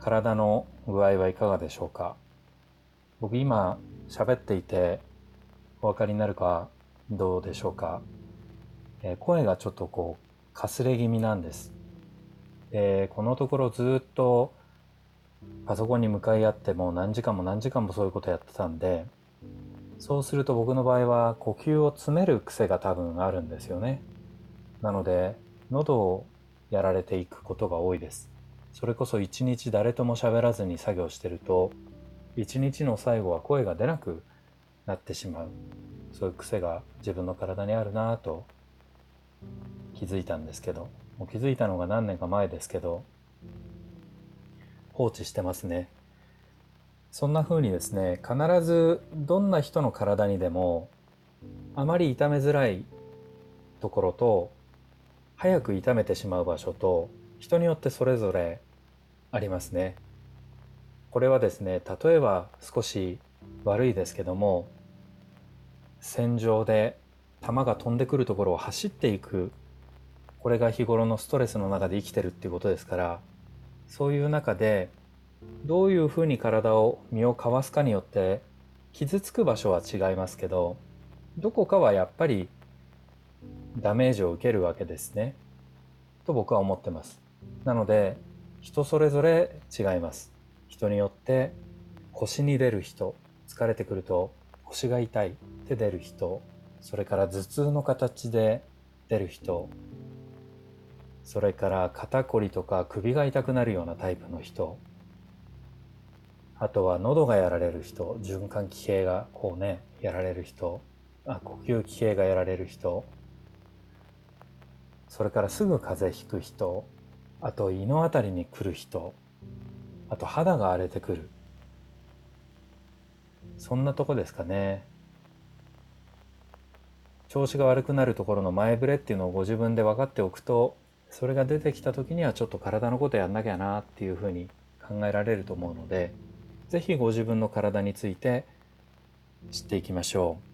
体の具合はいかがでしょうか？僕今喋っていてお分かりになるかどうでしょうか、えー、声がちょっとこうかすれ気味なんです、えー、このところずっとパソコンに向かい合ってもう何時間も何時間もそういうことやってたんでそうすると僕の場合は呼吸を詰める癖が多分あるんですよね。なので喉をやられていくことが多いです。それこそ一日誰とも喋らずに作業してると一日の最後は声が出なくなってしまう。そういう癖が自分の体にあるなぁと気づいたんですけど。もう気づいたのが何年か前ですけど放置してますね。そんな風にですね必ずどんな人の体にでもあまり痛めづらいところと早く痛めてしまう場所と人によってそれぞれありますね。これはですね、例えば少し悪いですけども、戦場で弾が飛んでくるところを走っていく、これが日頃のストレスの中で生きてるっていうことですから、そういう中でどういうふうに体を身をかわすかによって傷つく場所は違いますけど、どこかはやっぱりダメージを受けるわけですね。と僕は思ってます。なので人それぞれ違います。人によって腰に出る人疲れてくると腰が痛いって出る人それから頭痛の形で出る人それから肩こりとか首が痛くなるようなタイプの人あとは喉がやられる人循環器系がこうねやられる人あ呼吸器系がやられる人それからすぐ風邪ひく人あと胃の辺りに来る人。あと肌が荒れてくる。そんなとこですかね。調子が悪くなるところの前触れっていうのをご自分で分かっておくとそれが出てきた時にはちょっと体のことやんなきゃなっていうふうに考えられると思うので是非ご自分の体について知っていきましょう。